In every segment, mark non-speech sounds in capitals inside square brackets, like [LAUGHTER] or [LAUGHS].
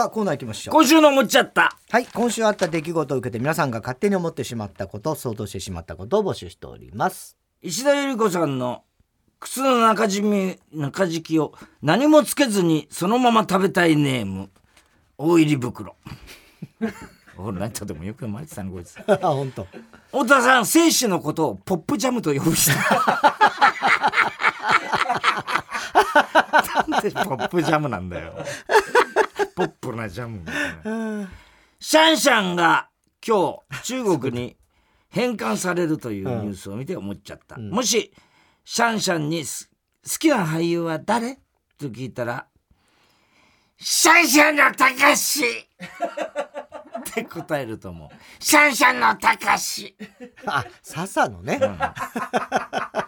さあコーナー行きましょう。今週の思っちゃった。はい今週あった出来事を受けて皆さんが勝手に思ってしまったこと想像してしまったことを募集しております。石田ゆり子さんの靴の中敷み中敷きを何もつけずにそのまま食べたいネーム。大入り袋。[LAUGHS] 俺何とでもよく読まれてたねこいつ。[LAUGHS] あ本当。太田さん精子のことをポップジャムと呼ぶ人。[LAUGHS] なんでポップジャムなんだよポップなジャムみたいな。シャンシャンが今日中国に返還されるというニュースを見て思っちゃった、もしシャンシャンにす好きな俳優は誰？と聞いたらシャンシャンのたかしって答えると思う。シャンシャンのたかし。あ笹のね、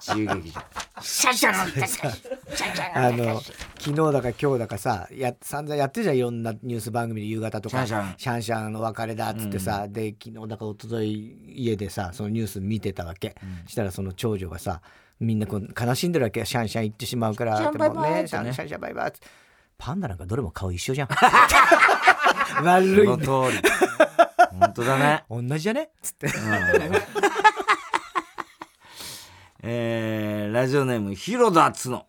自由劇場。シャンシャンのたかし。シャンシャンのたあのかし昨日だか今日だかさや散々やってるじゃんいろんなニュース番組で夕方とか。シャンシャン。シャンの別れだっつってさ、で昨日だか一昨日家でさそのニュース見てたわけ、したらその長女がさみんなこう悲しんでるわけ。シャンシャン行ってしまうからシャンシャンシャンシャンバイバイって。パンダなんかどれも顔一緒じゃん [LAUGHS] [LAUGHS] 悪いそねの通り。本当だね。同じじゃね？っつって。えーラジオネーム広田つの。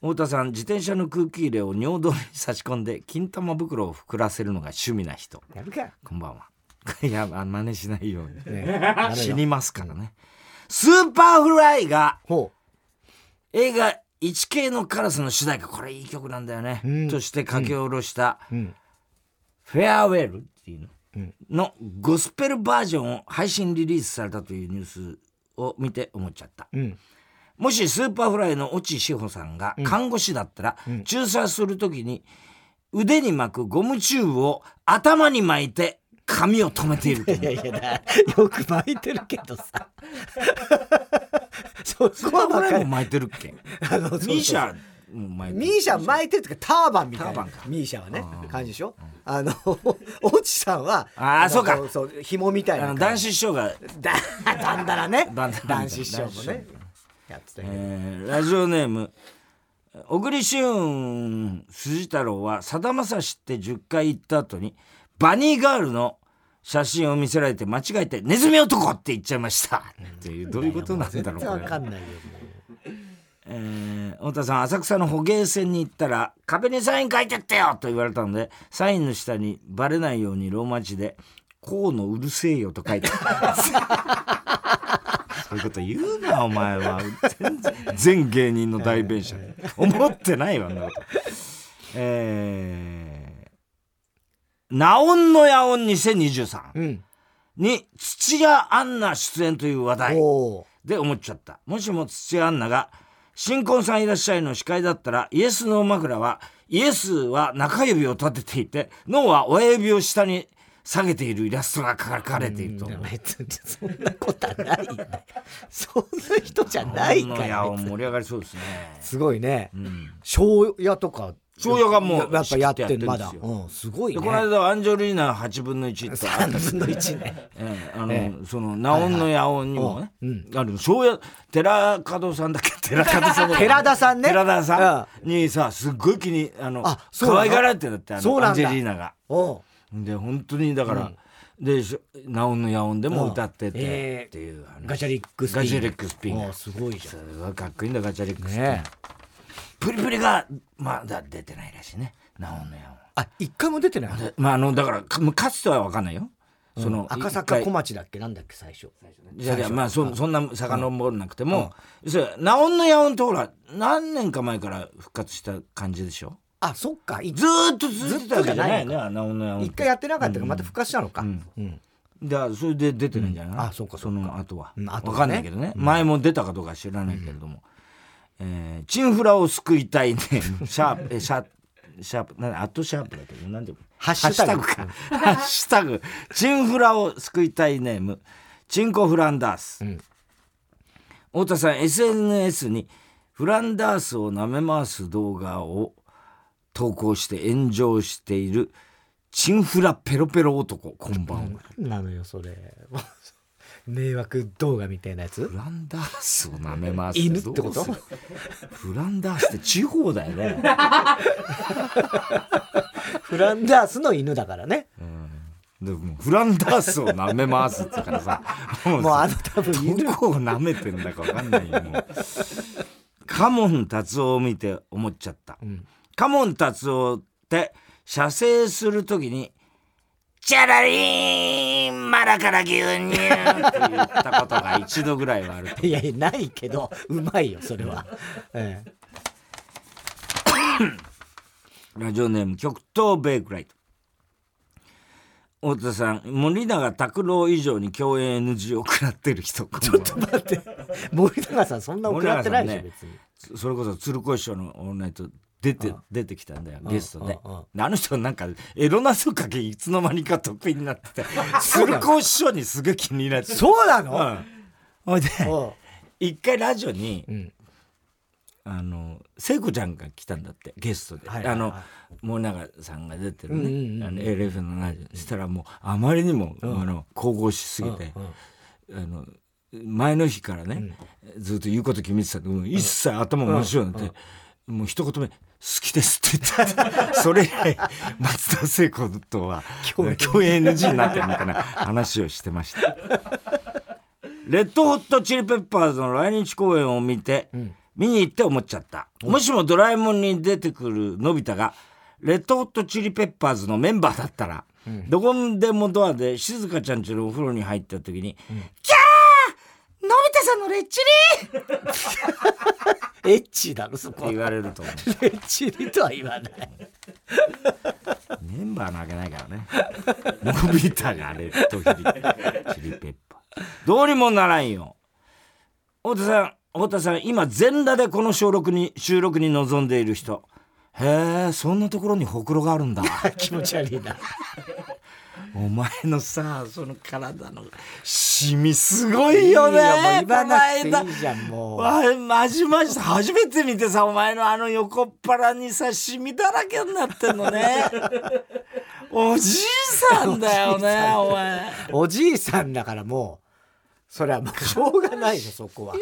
太田さん自転車の空気入れを尿道に差し込んで金玉袋を膨らせるのが趣味な人。やるか、こんばんは。[LAUGHS] いやあ真似しないように。ね、[LAUGHS] 死にますからね。 Superfly がほ映画「イチケイのカラス」の主題歌。これいい曲なんだよね、うん。として書き下ろしたう、うん、「フェアウェル」っていうの、うん。のゴスペルバージョンを配信リリースされたというニュースを見て思っちゃった。うん。もし Superflyの越智志帆さんが看護師だったら、注射する時に腕に巻くゴムチューブを頭に巻いて髪を止めているいやいやだよく巻いてるけどさ。[LAUGHS] Superflyも巻いてるっけ？あの MISIAも巻いてる。 MISIA巻いてるってかターバンみたいな。ターバンか。 MISIAはねうん感じでしょ？あの [LAUGHS] オチさんはのあーそうか。そう紐みたいな男子師匠が、[LAUGHS] だだんだらね。[LAUGHS] 男子師匠もね。やってたけど。えーラジオネーム小栗旬筋太郎はさだまさしって10回言った後にバニーガールの写真を見せられて間違えて「ネズミ男!」って言っちゃいました。っていうどういうことなんだろうこれかんないよもえー太田さん浅草の捕鯨船に行ったら「壁にサイン書いてってよ!」と言われたのでサインの下にバレないようにローマ字で「こうのうるせえよ」と書いて [LAUGHS] そういうこと言うなお前は。全芸人の代弁者。思ってないわなこと。えー「ナオンの野音2023う」うん。に土屋アンナ出演という話題で思っちゃった。もしも土屋アンナが「新婚さんいらっしゃい」の司会だったらイエスの枕はイエスは中指を立てていて脳は親指を下に下げているイラストが描かれていると思う。別にそんなことはない [LAUGHS] そんな人じゃないから音盛り上がりそうですね。すごいねうん庄屋とか庄屋がもうやっぱやってんまだやってんですよ。うんすごいね。でこの間アンジョリーナ8分の1ってあったんです3分の1ね。ええあの、えそのナオンの野音にもね、うん。ある庄屋寺門さんだっけ？寺門さん寺田さんね。寺田さん。にさすっごい気にあの可愛がられてるってあそうなんだ。のアンジェリーナが。で本当にだから、でしょナオンの野音でも歌ってて、っていうガチャリックスピン。ガチャリックスピン。すごいじゃすごいかっこいいんだガチャリックスピン、ねプリプリがまだ出てないらしいね。ナオンの野音あ一回も出てないまああのだからかかつては分かんないよ。その赤坂一回小町だっけ？なんだっけ最初。いやいやまあそそんな遡らなくても、それナオンの野音ってほら何年か前から復活した感じでしょ？あそっか。いずーっと続いてたわけじゃないずっとじゃねナオンの野音一回やってなかったか。らまた復活したのか。ん。うん。だそれで出てるんじゃない、うん。あそうかその後は、うん。後はね。分かんないけどね、前も出たかどうか知らないけれども、えーチンフラを救いたいねシャープ [LAUGHS] えシャープシャープなんだアットシャープだけどなんでハッシュタグ。か。ハッシュタグ。チンフラを救いたいネームチンコフランダース、ん。太田さん SNS にフランダースを舐め回す動画を投稿して炎上しているチンフラペロペロ男。こんばんは。なのよそれ迷惑動画みたいなやつ？フランダースを舐めます。犬ってこと？フランダースって地方だよね。[LAUGHS] フランダースの犬だからね。でもフランダースを舐めますってからさ。も [LAUGHS] うもうあの多分犬。どこを舐めてんだか分かんないよもう。カモン達夫を見て思っちゃった、ん。カモン達夫って射精するときに「チャラリーンマラから牛乳」って言ったことが一度ぐらいはあると。いやいやないけどうまいよそれは、[LAUGHS] ええ。ラジオネーム極東ベイクライト。太田さん森永卓郎以上に共演 NG を食らってる人。[LAUGHS] ちょっと待って。森永さんそんな送らってないでしょ、森永別に。それこそ鶴子師匠の「オールナイト」出て出てきたんだよゲストで。あの人なんかエロナスかけいつの間にか得意になってて鶴子師匠にすげえ気になって。そうなの、うん。ほいで。一回ラジオにうん。あの聖子ちゃんが来たんだってゲストで、あの森永さんが出てるね、うんうんうん LF のラジオしたらもうあまりにも、あの神々しすぎて、あの前の日からね、ずっと言うこと決めてたんでもう一切頭真っ白になって、もう一言目「好きです」って言って。それ以来松田聖子とは共演 NG になってるみたいな話をしてました。レッドホットチリペッパーズの来日公演を見て、見に行って思っちゃった。もしもドラえもんに出てくるのび太が、レッドホットチリペッパーズのメンバーだったら、どこでもドアで静香ちゃんちのお風呂に入った時に、キャーのび太さんのレッチリ [LAUGHS] エッチだろそこ言われると思う。エッチリとは言わないメンバーなわけないからね。のび太がレッドヒリチリペッパー。どうにもならんよ。太田さん、太田さん、今全裸でこの収録に、収録に臨んでいる人。へえ、そんなところにほくろがあるんだ。[LAUGHS] 気持ち悪いなお前のさ、その体のシミすごいよね。いやもう言いいじゃんもうわまじまじ初めて見てさお前のあの横っ腹にさシミだらけになってんのね。[LAUGHS] おじいさんだよねお前おじいさんだからもうそれはもうしょうがないよそこは。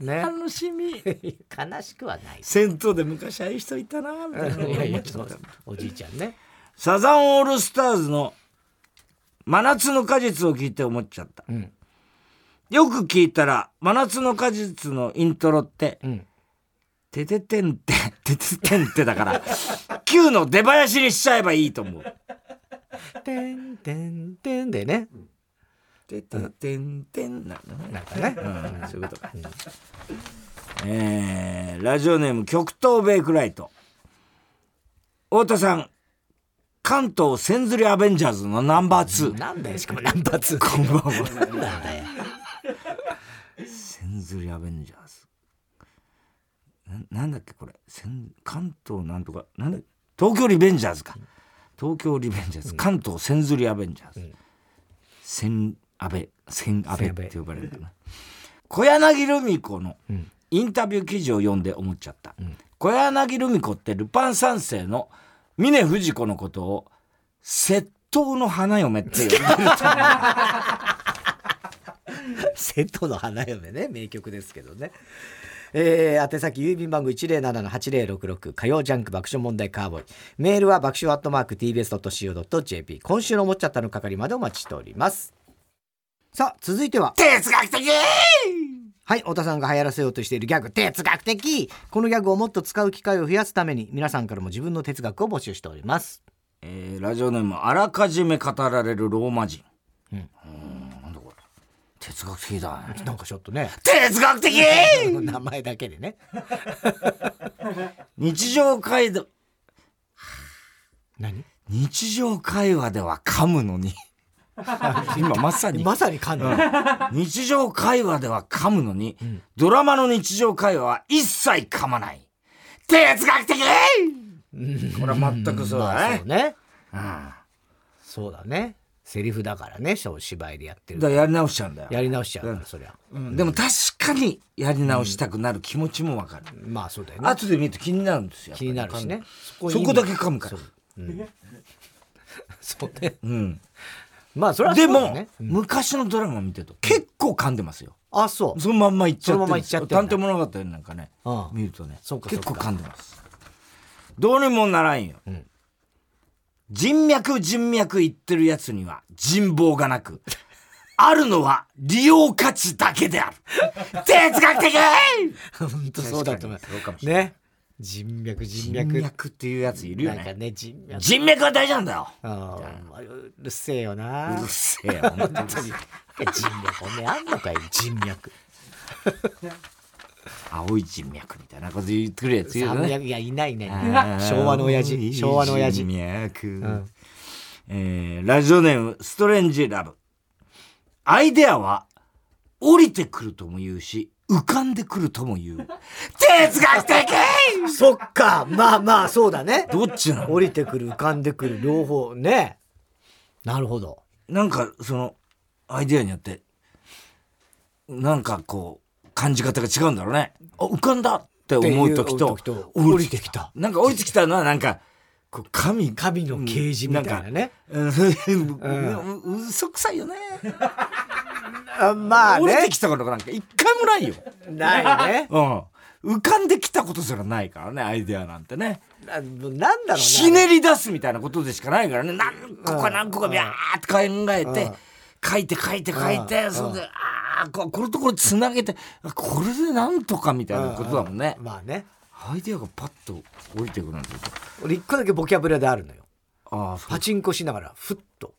ね。あのシミ悲しくはない。銭湯で昔ああいう人いたなみた。いな [LAUGHS] おじいちゃんね。サザンオールスターズの真夏の果実を聞いて思っちゃった、ん。よく聞いたら真夏の果実のイントロってん「てててんて [LAUGHS] てててんて」だから9の出囃子にしちゃえばいいと思う「てんてんてん」でね。てててんてんなのね。なん。かねうん。そういうことか、えーラジオネーム極東ベイクライト。太田さん関東千釣りアベンジャーズのナンバー2なんだよしかもナンバー2こんばんはなんだよ千釣りアベンジャーズ。ななんだっけこれ。千関東なんとか。なんだ東京リベンジャーズか。東京リベンジャーズ、関東千釣りアベンジャーズ、千安倍。千安倍って呼ばれるんだな。小柳ルミ子のインタビュー記事を読んで思っちゃった、小柳ルミ子ってルパン三世の峰不二子のことを窃盗の花嫁って呼んでると思う。瀬戸の花嫁ね名曲ですけどね。えー、宛先郵便番号107-8066火曜ジャンク爆笑問題カーボーイ。メールは爆笑アットマーク TBS.CO.JP 今週の思っちゃったの係までお待ちしております。さあ続いては。哲学的はい太田さんが流行らせようとしているギャグ哲学的。このギャグをもっと使う機会を増やすために皆さんからも自分の哲学を募集しております。えーラジオネームあらかじめ語られるローマ人。うん。うんなんだこれ。哲学的だね。なんかちょっとね。哲学的！[LAUGHS] 名前だけでね。[LAUGHS] 日常会話。何？日常会話では噛むのに [LAUGHS] 今まさに。まさに噛んだ、日常会話では噛むのに、ドラマの日常会話は一切噛まない。哲学的これは全くそうまだね。あそう、ね。うん。そうだね。セリフだからね小芝居でやってるだからやり直しちゃうんだよ。やり直しちゃうから、そりゃ。うん。でも確かにやり直したくなる気持ちもわかる、まあそうだよね。後で見ると気になるんですよ気になるしね。そこだけ噛むから。そう [LAUGHS] ね。うんまあそれはでも、昔のドラマ見てると結構噛んでますよ。あそう。そのまんまいっちゃってる。そのままいっちゃって探偵物語なんかね、うん見るとね、そうか結構噛んでます。どうにもならんよ。ん。人脈人脈言ってるやつには人望がなく、あるのは利用価値だけである。[LAUGHS] 哲学的。本当そうだと思う。確かにそうかもしれない。ね人脈人人脈脈っていうやついるよなんかね。ね人脈。人脈は大事なんだよ。あー。うるせえよな。うるせえよ。本当に。人脈。おめえあんのかい。人脈。青い人脈みたいなこと言ってくるやついるよね。いやいないね。昭和の親父。昭和の親父。人脈、ん。えーラジオネームストレンジラブ。アイデアは降りてくるとも言うし浮かんでくるとも言う。哲学的！そっか。まあまあそうだね。どっちなの？降りてくる浮かんでくる両方。ね。なるほど。なんかそのアイデアによってなんかこう感じ方が違うんだろうね。あ浮かんだって思う時と降りてきた。なんか降りてきたのはなんか神神の啓示みたいなねうんう嘘くさいよね。[LAUGHS] あまあ降りてねきたことがなんか一回もないよ。ないねうん。浮かんできたことすらないからね、アイデアなんてね。ななんだろうねひねり出すみたいなことでしかないからね。何個か何個かビャーって考えて、書いて書いて書いて、それで、ああ、ここれとこれつなげて、あこれでなんとかみたいなことだもんね。まあねアイデアがパッと降りてくるなんて。俺一個だけボキャブラであるのよ。ああ、そう。パチンコしながらふっと。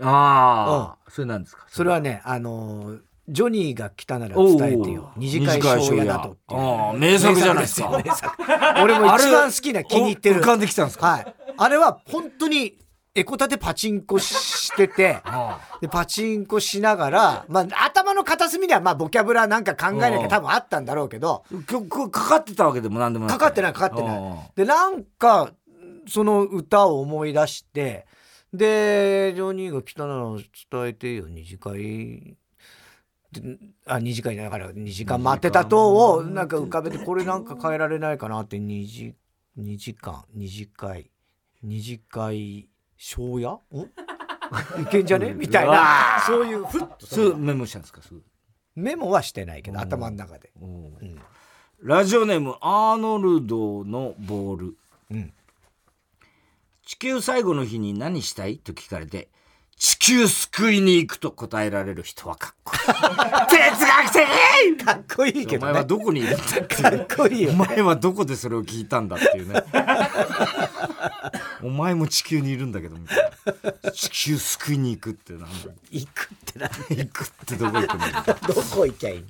ああ、それなんですか？それはねあのージョニーが来たなら伝えてよ。二次会庄屋だと。っていうああ名作じゃないですか。名作。俺も一番好きな気に入ってる。浮かんできたんですか？はい。あれは本当にエコタでパチンコしててあ。でパチンコしながら、まあ、頭の片隅にはまあボキャブラなんか考えなきゃ多分あったんだろうけど。あ曲かかってたわけでもなんでもなかかってないかかってない。あでなんかその歌を思い出してでジョニーが来たなら伝えてよ。二次会。であ二次会だから2時間待ってたとをなんか浮かべてこれなんか変えられないかなって2時二時間二次会。二次会庄屋？ん？いけんじゃね？みたいな。そういうふっとすぐメモしたんですか？すぐ。メモはしてないけど頭の中で。うん。ラジオネームアーノルドのボール、うん。地球最後の日に何したい？と聞かれて地球救いに行くと答えられる人はかっこいい。[LAUGHS] 哲学的！かっこいいけお前はどこにいるんだってかっこいいよお。前はどこでそれを聞いたんだっていうねお前も地球にいるんだけどみたいな。地球救いに行くってなんだ行くってな。行くってどこ行くのどこ行きゃいいの？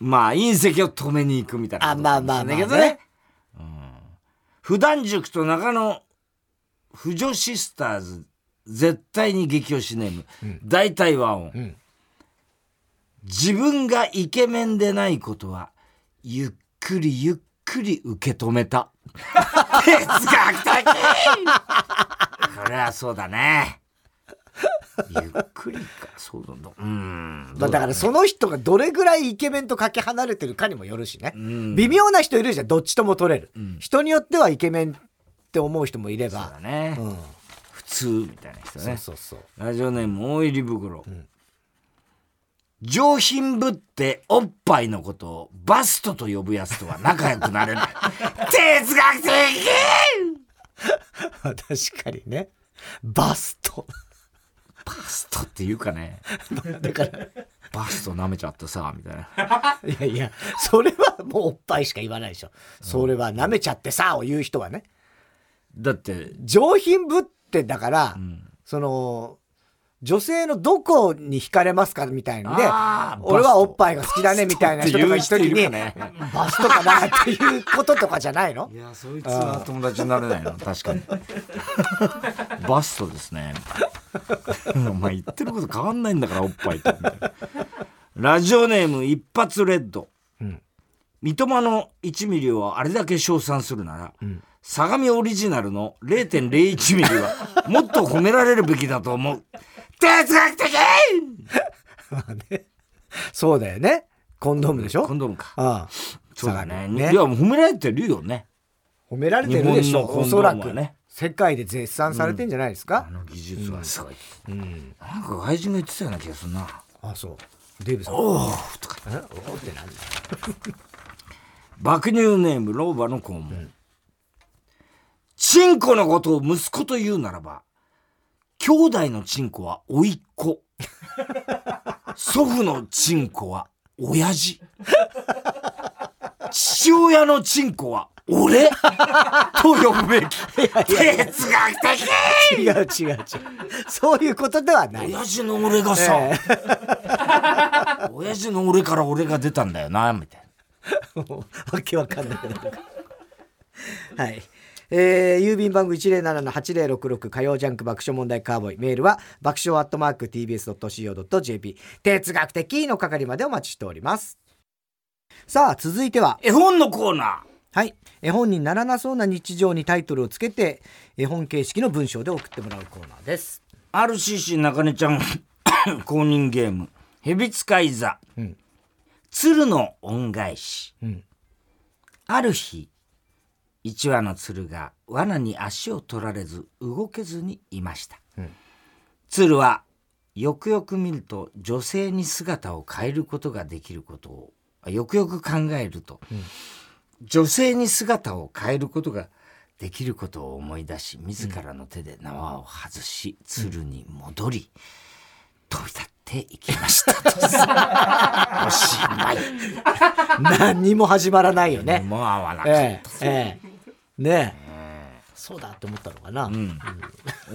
まあ隕石を止めに行くみたいなあまあまあだけどね、うん、普段塾と中野婦女シスターズ絶対に激推しネーム、大体和音、ん。自分がイケメンでないことはゆっくりゆっくり受け止めた。哲学的。これはそうだね。ゆっくりか。そうなんだ。うん。まあだからその人がどれぐらいイケメンとかけ離れてるかにもよるしね、ん。微妙な人いるじゃん。どっちとも取れる、人によってはイケメンって思う人もいれそうばだね、うん。普通みたいな人ね。そうそうそう。ラジオネーム大入り袋、上品ぶっておっぱいのことをバストと呼ぶやつとは仲良くなれない。[LAUGHS] 哲学的。[LAUGHS] 確かにね。バスト。バストっていうかね。だから。バスト舐めちゃってさみたいな。いやいやそれはもうおっぱいしか言わないでしょ。それは舐めちゃってさを言う人はね。だって。上品ぶってだから、その女性のどこに惹かれますかみたいんで俺はおっぱいが好きだねみたいな人とか一人にね。バストかなっていうこととかじゃないの？いやそいつは友達になれないな確かに。バストですね。お前言ってること変わんないんだからおっぱいと。ラジオネーム一発レッド、ん。三笘の1ミリをあれだけ称賛するなら、相模オリジナルの0.01ミリはもっと褒められるべきだと思う哲学的！[LAUGHS] そうだよね。コンドームでしょ？コンドームか。ああ。そうだね。相模いやもう褒められてるよね。褒められてるでしょ？おそらく。ね世界で絶賛されてんじゃないですか？あ、の技術はすごい、うん。なんか外人が言ってたような気がするな。あそう。デーブさん。おおとか。え？おおって何 [LAUGHS] 爆乳ネーム老婆の肛門、チンコのことを息子と言うならば兄弟のチンコは甥っ子。祖父のチンコは親父。父親のチンコは俺。と呼ぶべき。哲学的。違う違う違う。そういうことではない。親父の俺がさ、え親父の俺から俺が出たんだよなみたいな。[LAUGHS] もうわけわかんないけどはいえー、郵便番号107-8066火曜ジャンク爆笑問題カーボーイ。メールは爆笑アットマーク TBS.CO.JP 哲学的の係までお待ちしております。さあ続いては。絵本のコーナー。はい。絵本にならなそうな日常にタイトルをつけて絵本形式の文章で送ってもらうコーナーです。RCC 中根ちゃん [COUGHS] 公認ゲーム「蛇使い座」うん。鶴の恩返し。うん。ある日一羽の鶴が罠に足を取られず動けずにいました、うん。鶴はよくよく見ると女性に姿を変えることができることをあよくよく考えると、女性に姿を変えることができることを思い出し自らの手で縄を外し鶴に戻り、飛び立っていきました [LAUGHS] おしまい。何にも始まらないよね。もう合わなかった、ええええね。えそうだって思ったのかな、うん、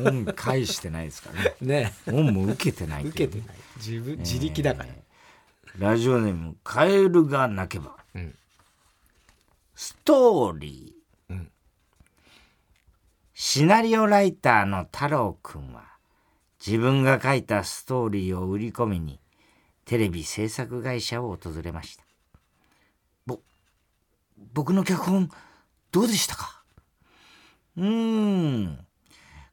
恩返してないですからね。[LAUGHS] ね。恩も受けてない受けてない。自分自力だから、ラジオネーム「カエルが鳴けば」うん。ストーリー、うん。シナリオライターの太郎くんは自分が書いたストーリーを売り込みにテレビ制作会社を訪れました。ぼ僕の脚本どうでしたか？うん。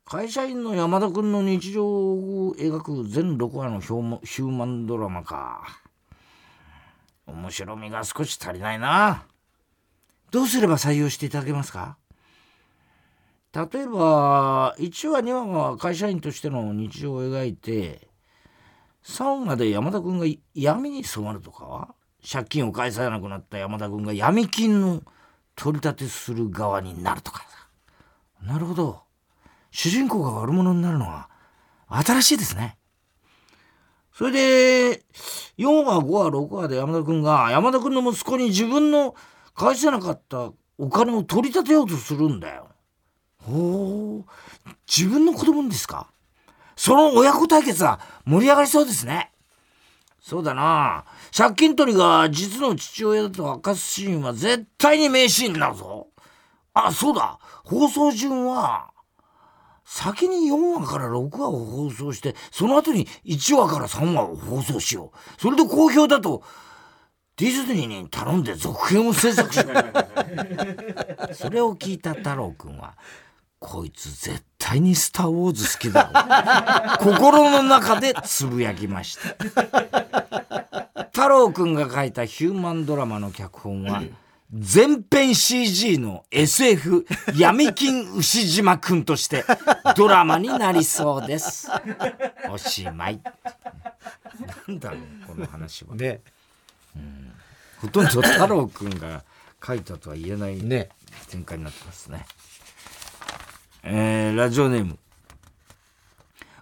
会社員の山田君の日常を描く全6話のヒューマンドラマか。面白みが少し足りないな。どうすれば採用していただけますか？例えば1話2話は会社員としての日常を描いて3話で山田君が闇に染まるとかは借金を返さなくなった山田君が闇金の取り立てする側になるとかさ。なるほど。主人公が悪者になるのは新しいですね。それで4話5話6話で山田君が山田君の息子に自分の返せなかったお金を取り立てようとするんだよ。ほう。自分の子供ですか？その親子対決は盛り上がりそうですね。そうだな。借金取りが実の父親だと明かすシーンは絶対に名シーンになるぞ。あそうだ。放送順は先に4話から6話を放送してその後に1話から3話を放送しよう。それで好評だとディズニーに頼んで続編を制作し [LAUGHS] それを聞いた太郎くんはこいつ絶対に「スター・ウォーズ」好きだろ心の中でつぶやきました。太郎くんが書いたヒューマンドラマの脚本は全編 CG の SF 闇金牛島くんとしてドラマになりそうです。おしまい。なんだろうこの話は。ね。ほとんど太郎くんが書いたとは言えないね。展開になってますね。えーラジオネーム。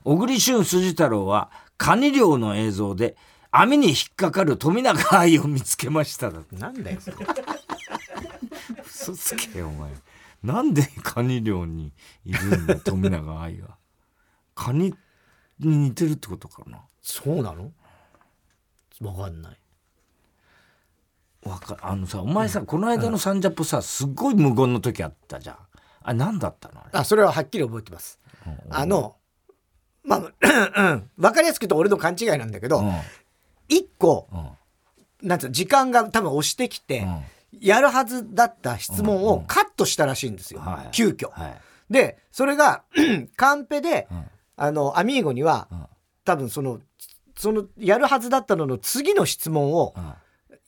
小栗旬筋太郎はカニ漁の映像で網に引っかかる富永愛を見つけましただ。ってなんだよそれ嘘つけよお前。なんでカニ漁にいるんだ富永愛が。[LAUGHS] カニに似てるってことかな。そうなの？わかんない。わかあのさお前さ、この間のサンジャポさすっごい無言の時あったじゃん。あれ何だったの？あれ。あそれははっきり覚えてます。あのまあ分かりやすく言うと俺の勘違いなんだけど、うん。一個うん。なんつうの時間が多分押してきて、やるはずだった質問をカットしたらしいんですよ、はい。急遽。はい。でそれが [CLEARS THROAT] カンペで、ん。あのアミーゴには、ん。多分そのそのやるはずだったのの次の質問をうん。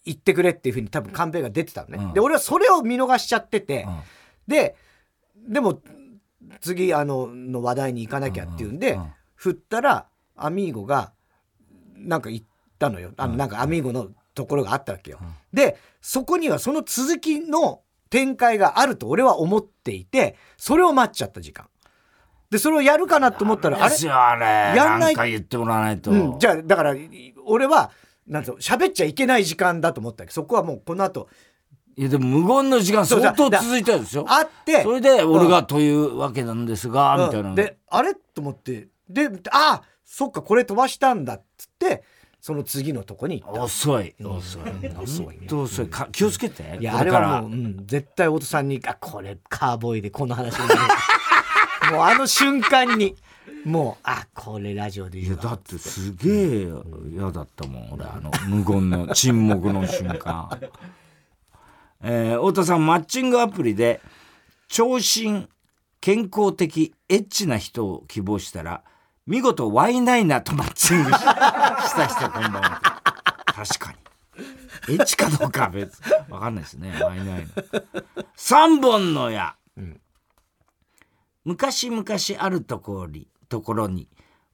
言ってくれっていうふうに多分カンペが出てたのね。うん。で俺はそれを見逃しちゃってて、うん。ででも次あのの話題に行かなきゃっていうんで、振ったらアミーゴがなんか行ったのよ。あのなんかアミーゴのところがあったわけよ。でそこにはその続きの展開があると俺は思っていてそれを待っちゃった時間。でそれをやるかなと思ったらあれ？あれ。やんない？か言ってもらわないと、うん、じゃあだから俺はなんと喋っちゃいけない時間だと思ったけ。どそこはもうこの後。いやでも無言の時間相当続いたんですよあってそれで俺がというわけなんですが、うん、みたいな。であれ？と思って。であそっかこれ飛ばしたんだっつってその次のとこに遅い。遅い。遅い遅い。気をつけて。いやあれはもう、うん、絶対太田さんに「あこれカーボーイでこの話になる」[LAUGHS] もうあの瞬間にもうあこれラジオで言うだってすげえ嫌だったもん俺あの無言の [LAUGHS] 沈黙の瞬間。えー、太田さんマッチングアプリで長身健康的エッチな人を希望したら見事ワイナイナとマッチングした。人こんばんは確かに。エッチかどうかは別。わかんないですね。ワイナイナ3本の矢、うん。昔々あるところにところに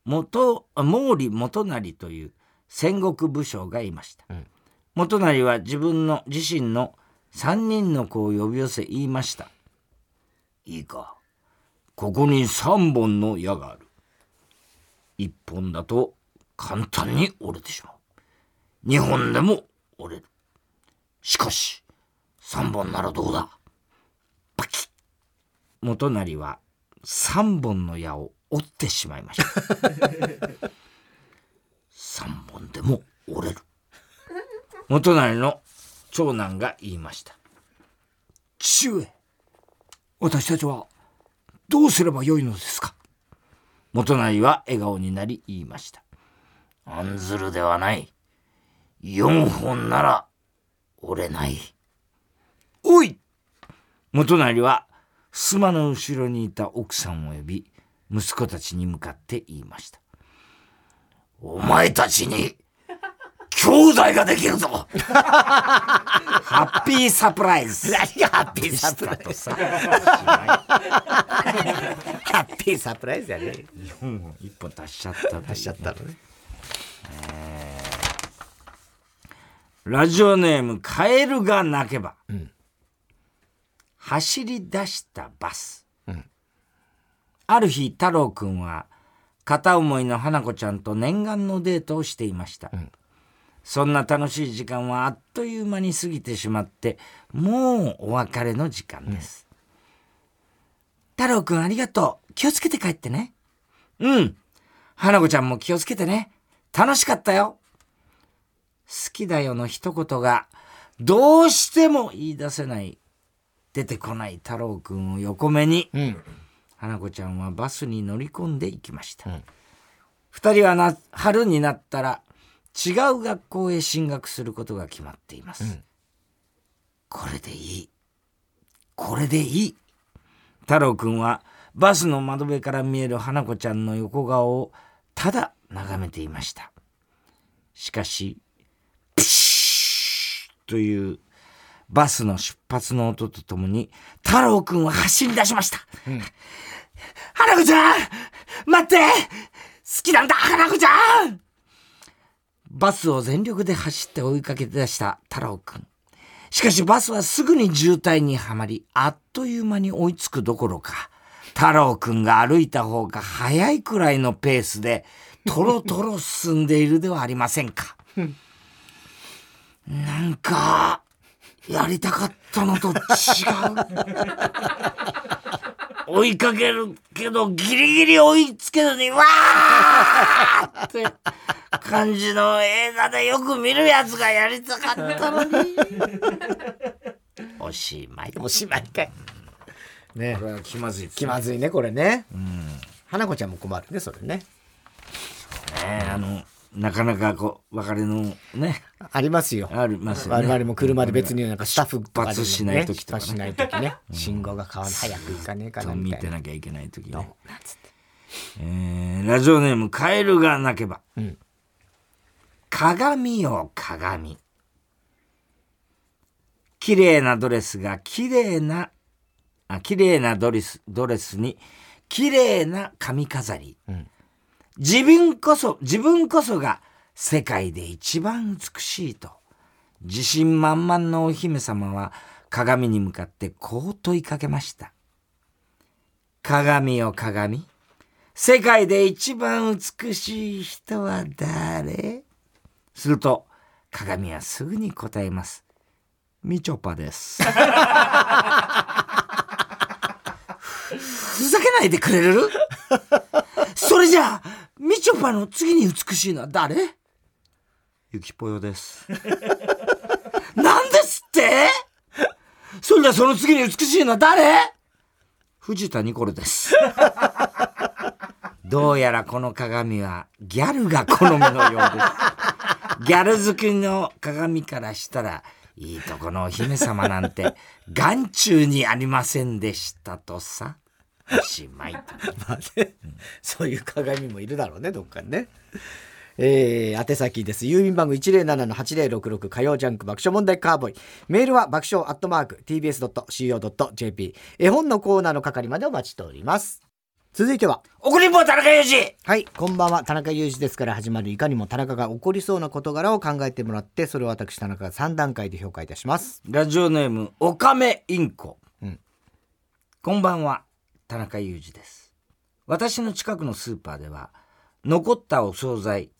元毛利元就という戦国武将がいました、うん、元就は自分の自身の3人の子を呼び寄せ言いました。いいかここに3本の矢がある1本だと簡単に折れてしまう。2本でも折れる。しかし3本ならどうだ？パキッ。元就は3本の矢を折ってしまいました。[LAUGHS] 3本でも折れる。元就の長男が言いました。父上私たちはどうすればよいのですか？元就は笑顔になり言いました。案ずるではない。4本なら折れない。おい！元就は襖の後ろにいた奥さんを呼び息子たちに向かって言いました。お前たちに兄弟ができるぞ。ハッピーサプライズ。何がハッピーサプライズ？ハッピーサプライズやね。4本1本足しちゃった足しちゃったのね、えー、ラジオネームカエルが鳴けば、うん。走り出したバス、うん、ある日太郎くんは片思いの花子ちゃんと念願のデートをしていました、うん、そんな楽しい時間はあっという間に過ぎてしまってもうお別れの時間です、うん、太郎くんありがとう。気をつけて帰ってね。うん。花子ちゃんも気をつけてね。楽しかったよ。好きだよの一言がどうしても言い出せない。出てこない太郎くんを横目に、うん、花子ちゃんはバスに乗り込んでいきました。うん、二人はな春になったら違う学校へ進学することが決まっています。うん、これでいい。これでいい。太郎くんはバスの窓辺から見える花子ちゃんの横顔をただ眺めていました。しかし、プシューというバスの出発の音とともに、太郎くんは走り出しました。うん、花子ちゃん待って好きなんだ花子ちゃんバスを全力で走って追いかけて出した太郎くん。しかしバスはすぐに渋滞にはまり、あっという間に追いつくどころか、太郎くんが歩いた方が早いくらいのペースで、とろとろ進んでいるではありませんか。なんか、やりたかったのと違う。追いかけるけどギリギリ追いつけずにわーって感じの映画でよく見るやつがやりたかったのに。[LAUGHS] おしまい。おしまいかい。ね。これは気まずい、ね、気まずいね、これね。うん。花子ちゃんも困るね、それね。ね。あの、なかなかこう別れのね。ありますよ。ありますよ、ね、我々も車で別になんかスタッフとかで、ね、しない時とか、ね、しない時ね、信号が変わる。早く行かねえかなみたいな。見てなきゃいけない時ね。なんつって、えー、ラジオネームカエルが鳴けば、うん、鏡よ鏡。綺麗なドレスが綺麗なあ綺麗なドレスドレスに綺麗な髪飾り、ん。自分こそ自分こそが世界で一番美しいと。自信満々のお姫様は鏡に向かってこう問いかけました。鏡よ鏡。世界で一番美しい人は誰？すると鏡はすぐに答えます。みちょぱです。[LAUGHS] ふざけないでくれる？それじゃあみちょぱの次に美しいのは誰？ゆきぽよです。なんですって？それじゃあその次に美しいのは誰？藤田ニコルです。どうやらこの鏡はギャルが好みのようですギャル好きの鏡からしたらいいとこのお姫様なんて [LAUGHS] 眼中にありませんでしたとさおしまいとまあね、そういう鏡もいるだろうねどっかにね。えー、宛先です。郵便番号107-8066火曜ジャンク爆笑問題カーボーイ。メールは爆笑アットマーク tbs.co.jp。絵本のコーナーの係までお待ちしております。続いては、送りんぼ田中裕二はい、こんばんは。田中裕二ですから始まるいかにも田中が起こりそうな事柄を考えてもらって、それを私田中が3段階で評価いたします。ラジオネームおかめインコ、うんこんばんは田中裕二です私の近くのスーパーでは残ったお惣菜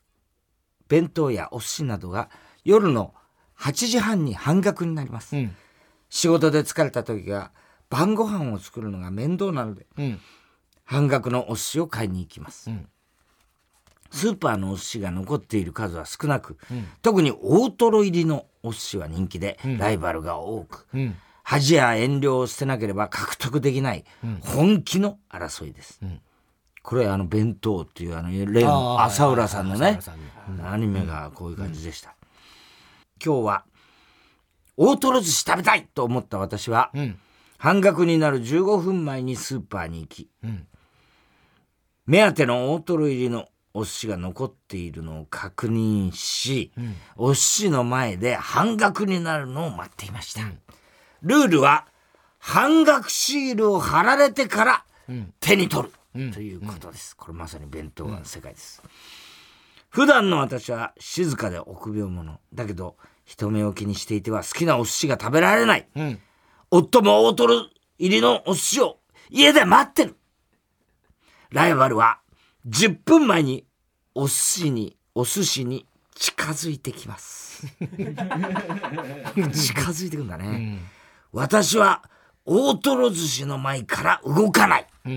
弁当やお寿司などが夜の8時半に半額になります、うん。仕事で疲れた時が晩ご飯を作るのが面倒なのでうん。半額のお寿司を買いに行きます、うん。スーパーのお寿司が残っている数は少なく、ん。特に大トロ入りのお寿司は人気で、ん。ライバルが多く、うん。恥や遠慮を捨てなければ獲得できない本気の争いです、ん。これあの弁当っていうあの例の浅浦さんのねアニメがこういう感じでした、今日は大トロ寿司食べたいと思った私は、うん。半額になる15分前にスーパーに行き、うん目当ての大トロ入りのお寿司が残っているのを確認し、お寿司の前で半額になるのを待っていました、ルールは半額シールを貼られてから手に取る、ということです、これまさに弁当の世界です、普段の私は静かで臆病者だけど人目を気にしていては好きなお寿司が食べられない、うん。夫も大トロ入りのお寿司を家で待ってるライバルは10分前にお寿司にお寿司に近づいてきます。[LAUGHS] 近づいてくんだね、私は大トロ寿司の前から動かない、こ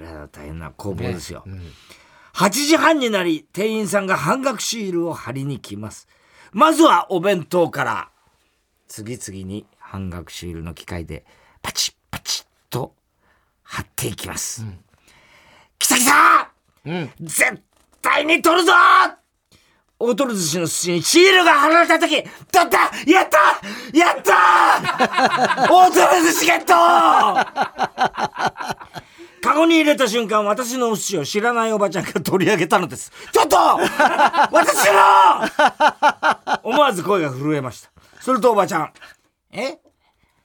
れは大変な攻防ですよ、8時半になり店員さんが半額シールを貼りに来ます。まずはお弁当から次々に半額シールの機械でパチッパチッと貼っていきます、来た来たうん。絶対に取るぞ！大トロ寿司の寿司にシールが貼られた時取った！やった！やった！[LAUGHS] 大トロ寿司ゲット！カゴに入れた瞬間私のお寿司を知らないおばちゃんが取り上げたのです。ちょっと！私の！思わず声が震えました。するとおばちゃんえ？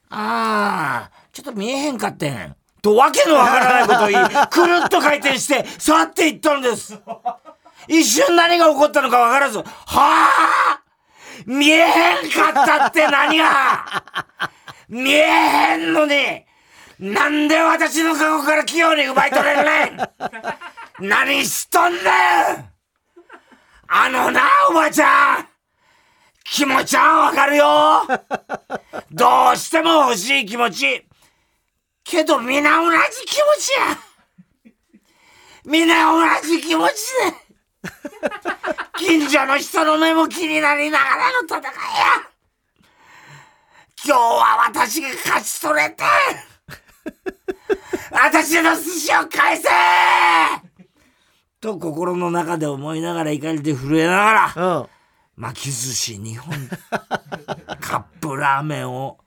ああちょっと見えへんかってんとわけのわからないことを言いくるっと回転して去っていったのです。一瞬何が起こったのかわからず、はあ見えへんかったって何が。見えへんのになんで私のカゴから器用に奪い取れるねん。何しとんねん。あのな、おばちゃん。気持ちはわかるよ。どうしても欲しい気持ち。けど皆同じ気持ちや。皆同じ気持ちで。近所の人の目も気になりながらの戦いや。今日は私が勝ち取れて。私の寿司を返せ。と心の中で思いながら怒りで震えながら。うん。巻き寿司2本。カップラーメンを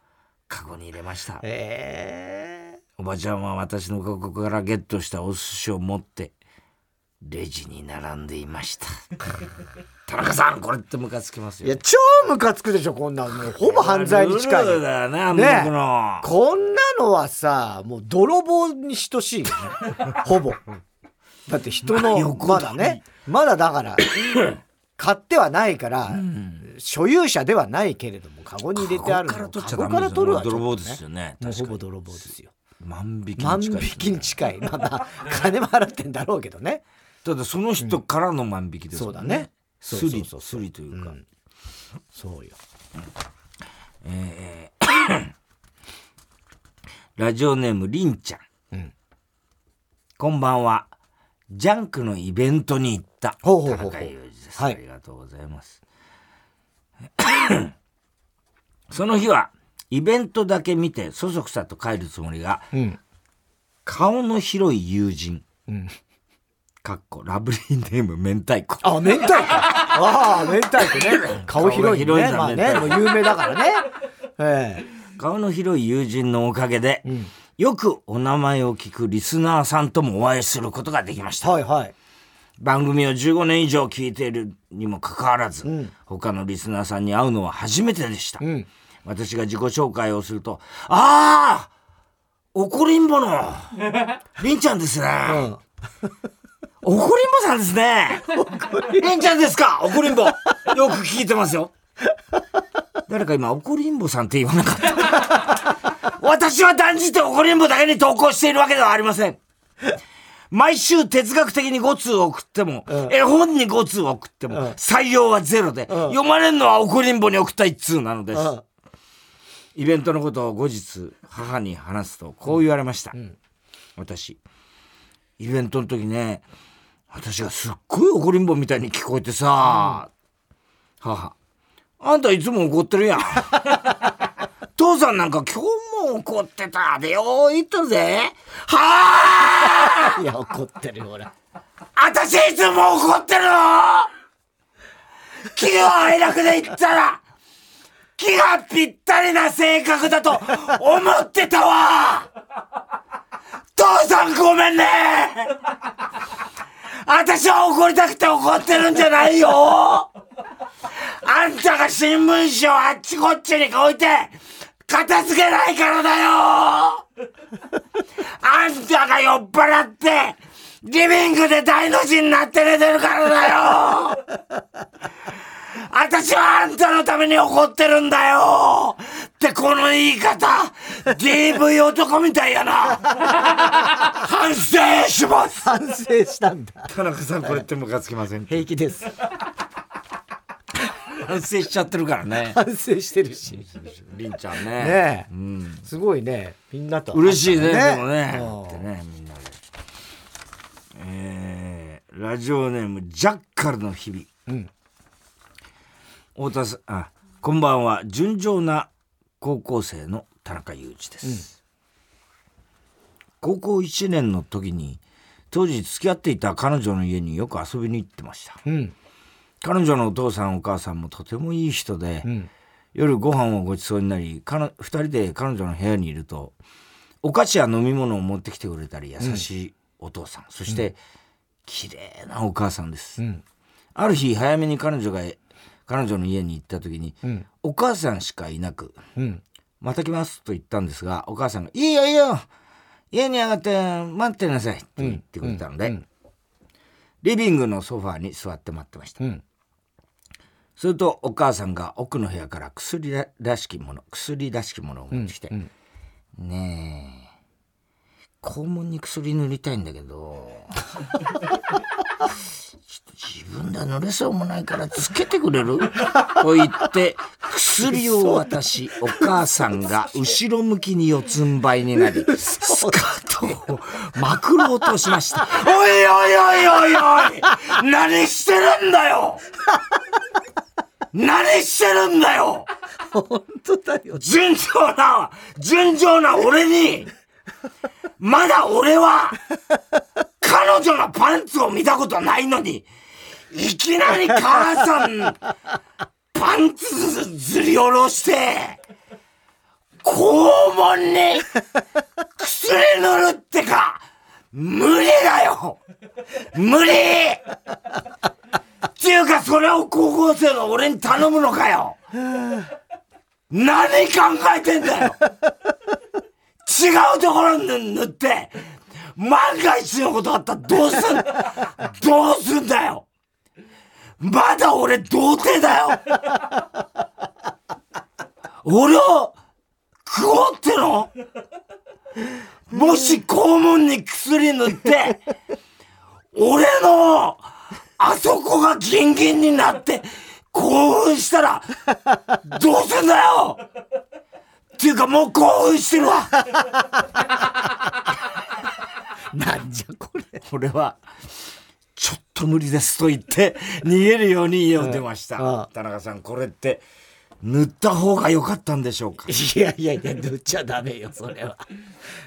カゴに入れました。えおばちゃんは私のカゴからゲットしたお寿司を持ってレジに並んでいました。[LAUGHS] 田中さんこれってムカつきますよいや超ムカつくでしょこんなの。もうほぼ犯罪に近い。ルだよねの [LAUGHS] こんなのはさもう泥棒に等しいよね。[LAUGHS] ほぼ。だって人のまだね。まだだから買ってはないから、所有者ではないけれどもカゴに入れてあるの。をカゴから取るはちょっと泥棒ですよね。ほぼ泥棒ですよ万引き万に近い。引きに近い。まあまあ金も払ってんだろうけどね。ただその人からの万引きですもんそうだね。スリそうスリというか、うん。そうよ。[COUGHS] ラジオネームりんちゃん、うん。こんばんは。ジャンクのイベントに行った。ほうほうほうほう。ありがとうございます。[COUGHS] その日はイベントだけ見てそそくさと帰るつもりがうん。顔の広い友人うん。かっこラブリーネーム明太子。あ明太子。ああ明太子ね。[LAUGHS] 顔広い顔広いまあねもう有名だからね。[LAUGHS] え顔の広い友人のおかげで、えうん。よくお名前を聞くリスナーさんともお会いすることができました。はいはい。番組を15年以上聞いているにもかかわらず、うん。他のリスナーさんに会うのは初めてでした、うん私が自己紹介をすると「ああ怒りんぼの [LAUGHS] りんちゃんですね、うん。[LAUGHS] 怒りんぼさんですね。りんちゃんですか？怒りんぼ。よく聞いてますよ。誰か今怒りんぼさんって言わなかった。[LAUGHS] 私は断じて怒りんぼだけに投稿しているわけではありません。毎週哲学的に5通送っても、うん。絵本に5通送っても、うん。採用はゼロで、読まれるのは怒りんぼに送った1通なのです、うんイベントのことを後日母に話すとこう言われました、ん。私。イベントの時ね私がすっごい怒りんぼみたいに聞こえてさ、母。あんたいつも怒ってるやん。[LAUGHS] 父さんなんか今日も怒ってたでよ言っとるぜ。はあいや怒ってるよ俺私いつも怒ってるの気が愛楽で言ったら気がぴったりな性格だと思ってたわ。父さんごめんね。私は怒りたくて怒ってるんじゃないよ。あんたが新聞紙をあっちこっちに置いて片付けないからだよ。あんたが酔っ払ってリビングで大の字になって寝てるからだよ。私はあんたのために怒ってるんだよ。ってこの言い方。DV 男みたいやな。反省します。反省したんだ。田中さんこれってムカつきません？平気です。反省しちゃってるからね。反省してるし。りんちゃんね。ねえ。うん。すごいね。みんなと。嬉しいねでもうん。ねってねみんなで。えー、ラジオネームジャッカルの日々。うん太田さんあこんばんは。純情な高校生の田中裕二です、高校1年の時に当時付き合っていた彼女の家によく遊びに行ってました。うん。彼女のお父さんお母さんもとてもいい人で、うん。夜ご飯をごちそうになり彼2人で彼女の部屋にいるとお菓子や飲み物を持ってきてくれたり優しいお父さん、そして、綺麗なお母さんです、うん。ある日早めに彼女が彼女の家に行った時に、うん。お母さんしかいなくうん「また来ます」と言ったんですがお母さんが「いいよいいよ家に上がって待ってなさい」って言ってくれたので、うんリビングのソファーに座って待ってました、うん。するとお母さんが奥の部屋から薬ららしきもの薬らしきものを持ってきて「うん。ねえ肛門に薬塗りたいんだけど [LAUGHS] ちょっと自分では塗れそうもないからつけてくれる? [LAUGHS]」と言って薬を渡しお母さんが後ろ向きに四つん這いになり [LAUGHS] スカートをまくろうとしました「おいおいおいおいおい何してるんだよ？[LAUGHS] 何してるんだよ？本当だよ。純情な、純情な俺に、まだ俺は、彼女のパンツを見たことないのに、いきなり母さん、パンツずり下ろして、肛門に薬塗るってか、無理だよ。無理。っていうかそれを高校生の俺に頼むのかよ。何考えてんだよ。違うところに塗って万が一のことあったらどうすん [LAUGHS] どうすんだよ。まだ俺童貞だよ。俺を食おうっての？もし肛門に薬塗って、俺の、あそこがギンギンになって、興奮したら、どうすんだよ。っていうかもう興奮してるわ [LAUGHS] なんじゃこれ。俺は、ちょっと無理ですと言って、逃げるように家を出ました。田中さん、これって、塗った方が良かったんでしょうか？いやいやいや塗っちゃダメよそれは。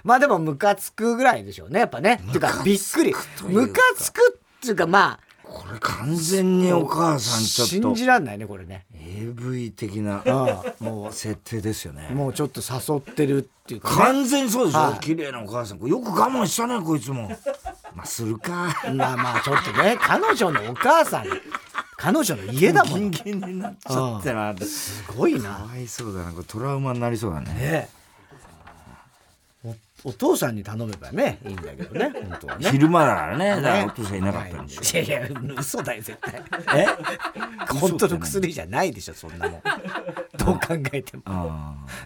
まあでもムカつくぐらいでしょうねやっぱね。ってかびっくり。ムカつくっていうかまあこれ完全にお母さんちょっと。信じらんないねこれね AV 的なもう設定ですよね。もうちょっと誘ってるっていうか、ね、完全にそうでしょ、はい、綺麗なお母さん。よく我慢したねこいつも。まあするか。まあまあちょっとね彼女のお母さん。彼女の家だもん。人間になっちゃってな、すごいな。かわいそうだな。これトラウマになりそうだね。ねおお父さんに頼めばねいいんだけどね [LAUGHS] 本当はね。昼間だからねだからお父さんいなかったんでしょ。いやいや嘘だよ絶対。え？[LAUGHS] 本当の薬じゃないでしょそんなも [LAUGHS] ん。どう考えても。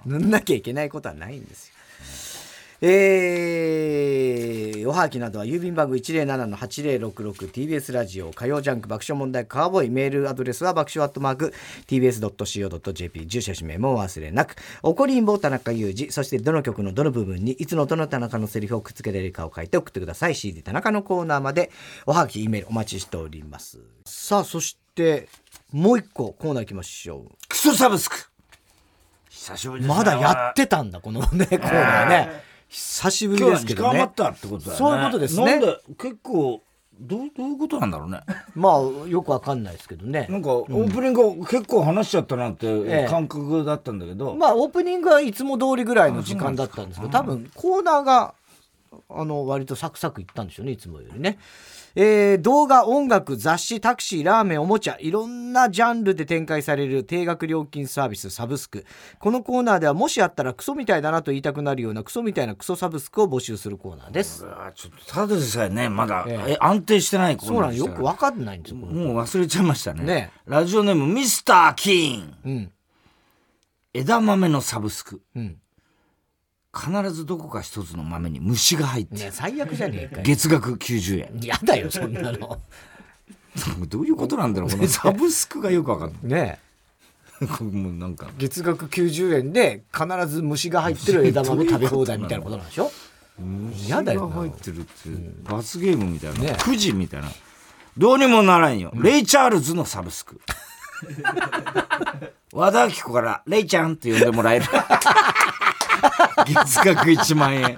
塗んなきゃいけないことはないんですよえー、おはきなどは郵便番号 107-8066TBS ラジオ火曜ジャンク爆笑問題カーボーイメールアドレスは爆笑アットマーク TBS.CO.JP 住所氏名も忘れなく。怒りんぼ田中裕二そしてどの曲のどの部分にいつのどの田中のセリフをくっつけられるかを書いて送ってください。CD 田中のコーナーまでおはき、E メールお待ちしております。さあそしてもう一個コーナー行きましょう。クソサブスク。久しぶりまだやってたんだこのねコーナーね久しぶりですけどね。ったってことだよね。そういうことですね。結構どうどういうことなんだろうね。[LAUGHS] まあよくわかんないですけどね。なんかオープニング結構話しちゃったなって感覚だったんだけど、ええ、まあオープニングはいつも通りぐらいの時間だったんですけど、多分コーナーがあの割とサクサクいったんでしょうねいつもよりね。えー、動画、音楽、雑誌、タクシー、ラーメン、おもちゃ、いろんなジャンルで展開される定額料金サービス、サブスク。このコーナーではもしあったらクソみたいだなと言いたくなるようなクソみたいなクソサブスクを募集するコーナーです。ちょっとただでさえね、まだ、ええ安定してないコーナーそうなんよくわかんないんですよ。もう忘れちゃいましたね。ねラジオネーム、ミスター・キーン。うん。枝豆のサブスク。うん。必ずどこか一つの豆に虫が入って、最悪じゃねえか月額90円。やだよそんなの。どういうことなんだろうこのサブスクがよく分かんない。ね。もうなんか。月額90円で必ず虫が入ってる枝豆食べ放題みたいなことなんでしょ？嫌だよ。入ってるって罰ゲームみたいな、ね、くじみたいな。どうにもならんよ、うん、レイ・チャールズのサブスク。[LAUGHS] 和田アキ子から「レイちゃん」って呼んでもらえる月額1万円。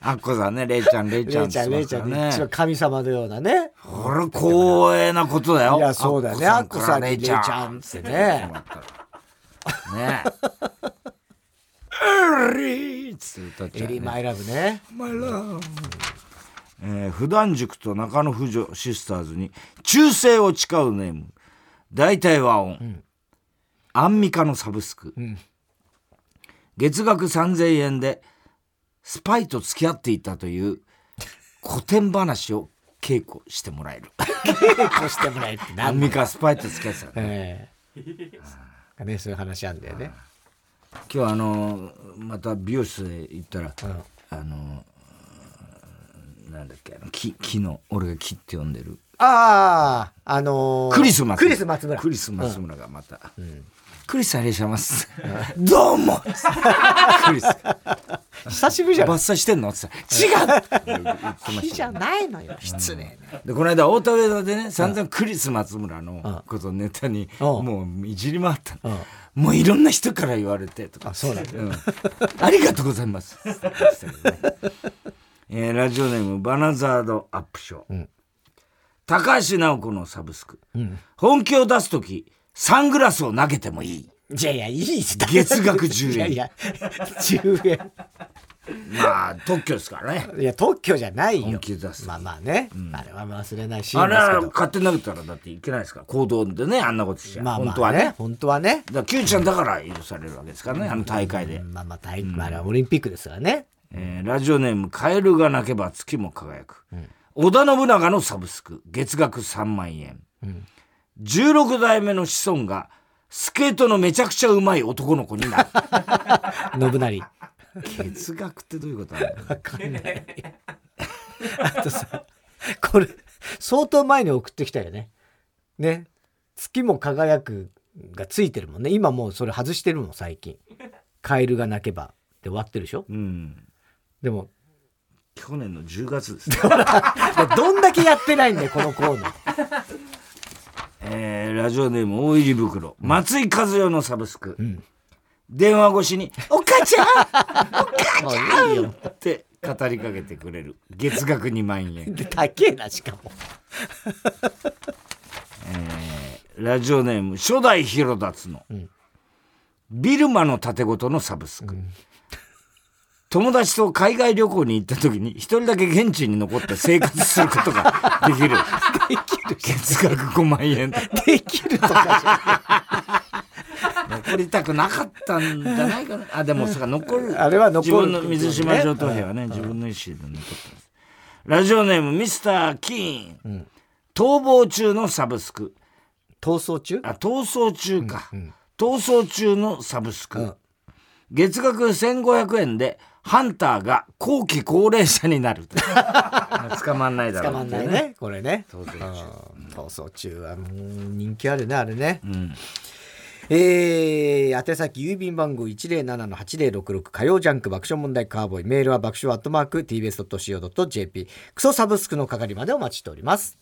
あっこさんね、れいちゃん、れいちゃん、れいちゃん、れいちゃん、ね、神様のようなね。これ光栄なことだよ。いや、そうだよね。あっこさん、れいちゃんってね。ね。エリーつって歌っちゃう、ね。エリーマイラブね。マイラブ。えー、普段塾と中野婦女シスターズに忠誠を誓うネーム大体和音、うん、アンミカのサブスク、うん月額3000円でスパイと付き合っていたという古典話を稽古してもらえる。稽古してもらえるって何アンミカスパイと付き合ってた、えー、ねそういう話あんだよね。今日あのまた美容室へ行ったら、うん、あのなんだっけあの木木の俺が木って呼んでる。あああのー、クリス松村クリス松村。クリス松村がまた、うん、クリスありがとうございます。どうもクリス。久しぶりじゃん。伐採してんの？って言違う木じゃないのよ。失礼で、この間、太田上田でね、散々クリス松村のことネタに、もういじり回ったもういろんな人から言われてとか。あ、そうなんだ。ありがとうございます。えー、ラジオネームバナザードアップショー。高橋直子のサブスク。本気を出す時サングラスを投げてもいい。いやいや、いい月額10円。いやいや、10円。まあ特許ですからね。いや特許じゃないよ。本気出す。まあまあね、あれは忘れないシーあれは勝手に投げたらだっていけないですから。行動でねあんなことしちゃ、まあまあ本当はね。本当はね。だから Q ちゃんだから許されるわけですからね。あの大会で、まあまあ大あれはオリンピックですからね。えーラジオネーム「カエルが鳴けば月も輝く」織田信長のサブスク。月額3万円、16代目の子孫がスケートのめちゃくちゃうまい男の子になる。[LAUGHS] 信成。月額ってどういうことなんだかんない。あとさこれ相当前に送ってきたよね。ね。月も輝くがついてるもんね。今もうそれ外してるもん最近。カエルが鳴けばで終わってるでしょ。うん。でも去年の10月です。[LAUGHS] ねどんだけやってないんだよこのコーナー。えーラジオネーム大入り袋、松井和代のサブスク、電話越しに「[LAUGHS] お母ちゃん [LAUGHS] もういいよ。って語りかけてくれる。月額2万円。で [LAUGHS] 高えなしかも。ラジオネーム初代広達の、ビルマの盾ごとのサブスク、友達と海外旅行に行った時に一人だけ現地に残って生活することが [LAUGHS] できる。月額5万円。できるとか残りたくなかったんじゃないかな。あでもさ残る。あれは残る。自分の水島上等兵はね。自分の意思で残ってます。ラジオネームミスター・キーン、逃亡中のサブスク。逃走中？あ逃走中か、逃走中のサブスク、月額1500円でハンターが後期高齢者になる [LAUGHS] 捕まんないだろう捕まんないね。これね。逃走逃走中はもう人気あるねあれね、ん。えー、宛先郵便番号107-8066火曜ジャンク爆笑問題カーボーイ。メールは爆笑アットマーク TBS.CO.JP クソサブスクの係までお待ちしております